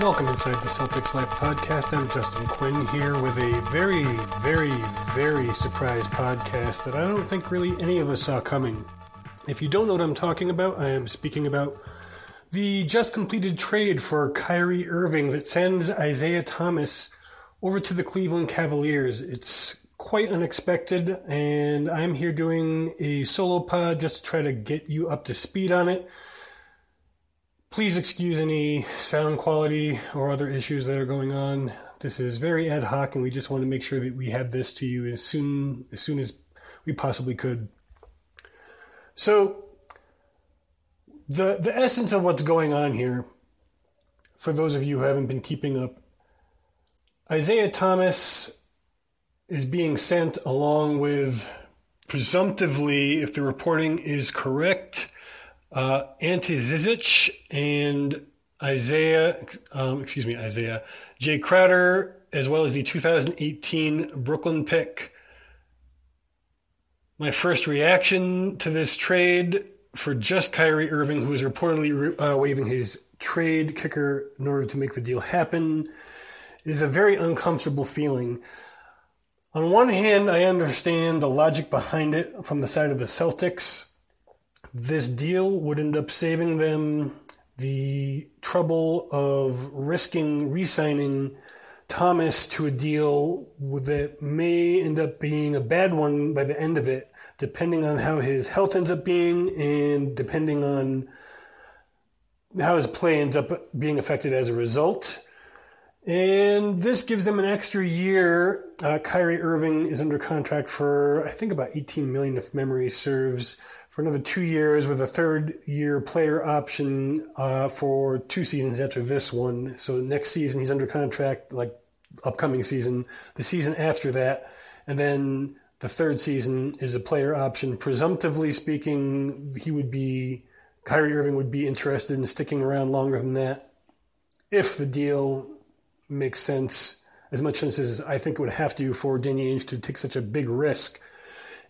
Welcome inside the Celtics Life podcast. I'm Justin Quinn here with a very, very, very surprise podcast that I don't think really any of us saw coming. If you don't know what I'm talking about, I am speaking about the just completed trade for Kyrie Irving that sends Isaiah Thomas over to the Cleveland Cavaliers. It's quite unexpected, and I'm here doing a solo pod just to try to get you up to speed on it. Please excuse any sound quality or other issues that are going on. This is very ad hoc, and we just want to make sure that we have this to you as soon as soon as we possibly could. So, the the essence of what's going on here, for those of you who haven't been keeping up, Isaiah Thomas is being sent along with, presumptively, if the reporting is correct, uh, Ante Zizic and Isaiah, um, excuse me, Isaiah, Jae Crowder, as well as the 2018 Brooklyn pick. My first reaction to this trade for just Kyrie Irving, who is reportedly uh, his trade kicker in order to make the deal happen, is a very uncomfortable feeling. On one hand, I understand the logic behind it from the side of the Celtics. This deal would end up saving them the trouble of risking re signing Thomas to a deal that may end up being a bad one by the end of it, depending on how his health ends up being and depending on how his play ends up being affected as a result. And this gives them an extra year. Uh, Kyrie Irving is under contract for, I think, about 18 million if memory serves, for another two years with a third year player option uh, for two seasons after this one. So next season he's under contract, like upcoming season. The season after that, and then the third season is a player option. Presumptively speaking, he would be Kyrie Irving would be interested in sticking around longer than that if the deal makes sense, as much sense as I think it would have to for Danny Ainge to take such a big risk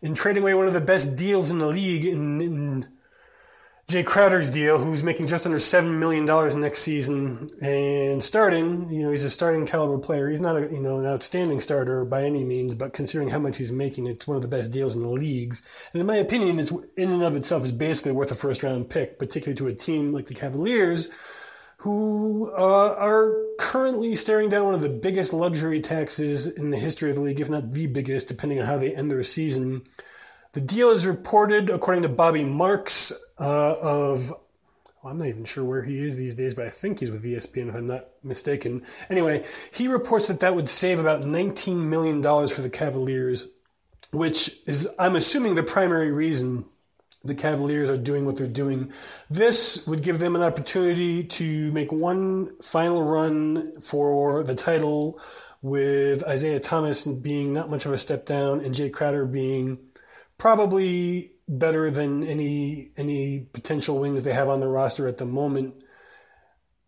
in trading away one of the best deals in the league in, in Jae Crowder's deal, who's making just under $7 million next season and starting, you know, he's a starting caliber player. He's not a, you know, an outstanding starter by any means, but considering how much he's making, it's one of the best deals in the leagues. And in my opinion, it's in and of itself is basically worth a first round pick, particularly to a team like the Cavaliers, who uh, are currently staring down one of the biggest luxury taxes in the history of the league, if not the biggest, depending on how they end their season. The deal is reported, according to Bobby Marks, uh, of well, I'm not even sure where he is these days, but I think he's with ESPN if I'm not mistaken. Anyway, he reports that that would save about $19 million for the Cavaliers, which is, I'm assuming, the primary reason the Cavaliers are doing what they're doing. This would give them an opportunity to make one final run for the title with Isaiah Thomas being not much of a step down and Jae Crowder being probably better than any any potential wings they have on the roster at the moment,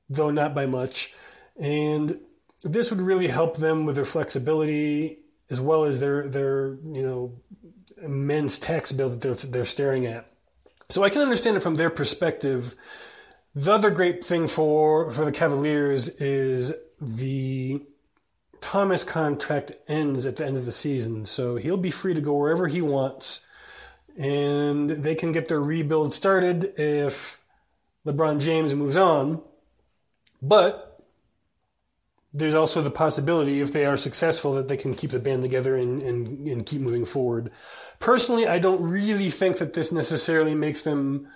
though not by much. And this would really help them with their flexibility as well as their their you know immense tax bill that they're, they're staring at. So I can understand it from their perspective. The other great thing for, for the Cavaliers is the Thomas contract ends at the end of the season. So he'll be free to go wherever he wants. And they can get their rebuild started if LeBron James moves on. But there's also the possibility, if they are successful, that they can keep the band together and, and, and keep moving forward. Personally, I don't really think that this necessarily makes them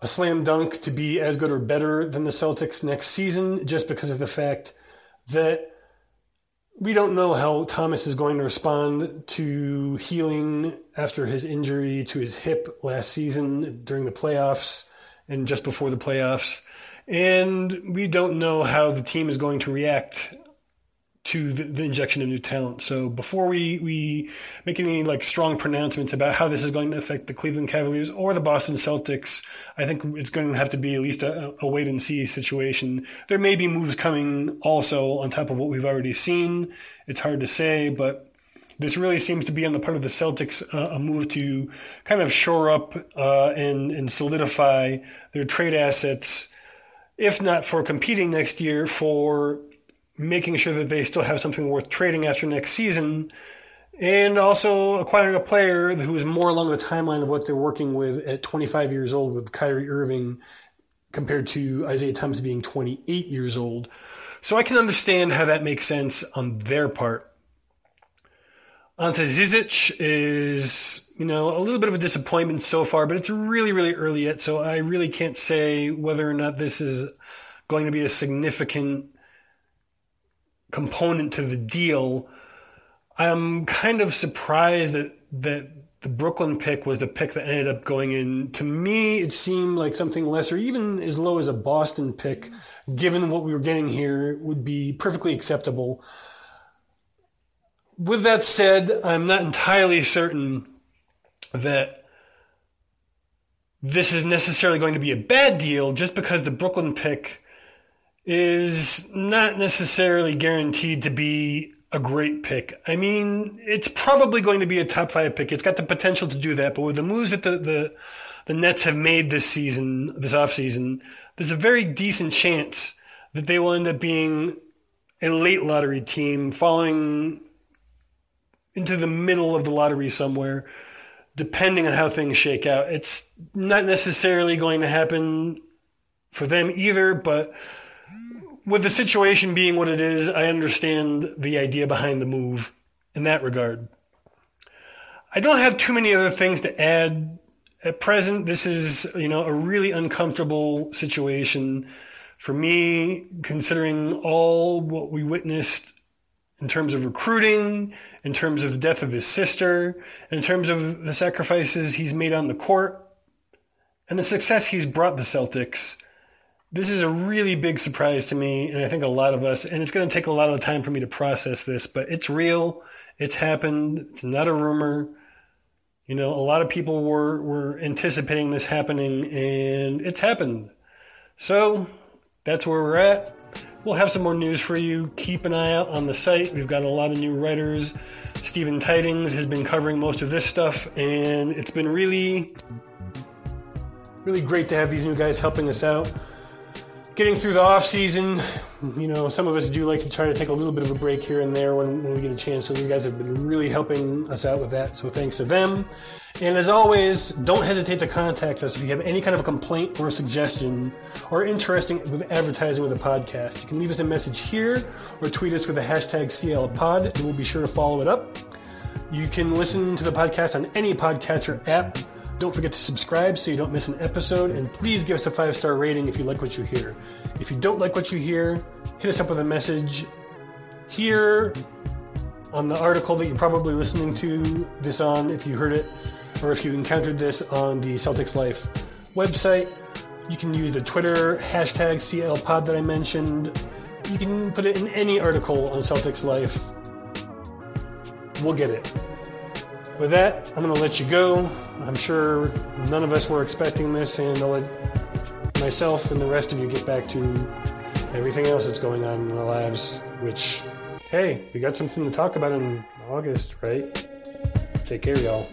a slam dunk to be as good or better than the Celtics next season, just because of the fact that we don't know how Thomas is going to respond to healing after his injury to his hip last season during the playoffs and just before the playoffs. And we don't know how the team is going to react to the, the, injection of new talent. So before we, we make any like strong pronouncements about how this is going to affect the Cleveland Cavaliers or the Boston Celtics, I think it's going to have to be at least a, a wait and see situation. There may be moves coming also on top of what we've already seen. It's hard to say, but this really seems to be on the part of the Celtics uh, a move to kind of shore up uh, and, and solidify their trade assets if not for competing next year, for making sure that they still have something worth trading after next season, and also acquiring a player who is more along the timeline of what they're working with at 25 years old with Kyrie Irving compared to Isaiah Thomas being 28 years old. So I can understand how that makes sense on their part. Ante Zizic is, you know, a little bit of a disappointment so far, but it's really, really early yet, so I really can't say whether or not this is going to be a significant component to the deal. I'm kind of surprised that that the Brooklyn pick was the pick that ended up going in. To me, it seemed like something lesser, even as low as a Boston pick, given what we were getting here, would be perfectly acceptable with that said, I'm not entirely certain that this is necessarily going to be a bad deal just because the Brooklyn pick is not necessarily guaranteed to be a great pick. I mean, it's probably going to be a top five pick. It's got the potential to do that, but with the moves that the, the, the Nets have made this season, this offseason, there's a very decent chance that they will end up being a late lottery team falling into the middle of the lottery somewhere, depending on how things shake out. It's not necessarily going to happen for them either, but with the situation being what it is, I understand the idea behind the move in that regard. I don't have too many other things to add at present. This is, you know, a really uncomfortable situation for me, considering all what we witnessed in terms of recruiting, in terms of the death of his sister, in terms of the sacrifices he's made on the court, and the success he's brought the Celtics. This is a really big surprise to me, and I think a lot of us, and it's going to take a lot of time for me to process this, but it's real. It's happened. It's not a rumor. You know, a lot of people were, were anticipating this happening, and it's happened. So that's where we're at. We'll have some more news for you. Keep an eye out on the site. We've got a lot of new writers. Stephen Tidings has been covering most of this stuff, and it's been really, really great to have these new guys helping us out. Getting through the off season, you know, some of us do like to try to take a little bit of a break here and there when, when we get a chance. So these guys have been really helping us out with that. So thanks to them. And as always, don't hesitate to contact us if you have any kind of a complaint or a suggestion or interesting with advertising with a podcast. You can leave us a message here or tweet us with the hashtag CLPod and we'll be sure to follow it up. You can listen to the podcast on any podcatcher app. Don't forget to subscribe so you don't miss an episode, and please give us a five star rating if you like what you hear. If you don't like what you hear, hit us up with a message here on the article that you're probably listening to this on if you heard it or if you encountered this on the Celtics Life website. You can use the Twitter hashtag CLPod that I mentioned. You can put it in any article on Celtics Life. We'll get it. With that, I'm going to let you go. I'm sure none of us were expecting this, and I'll let myself and the rest of you get back to everything else that's going on in our lives, which, hey, we got something to talk about in August, right? Take care, y'all.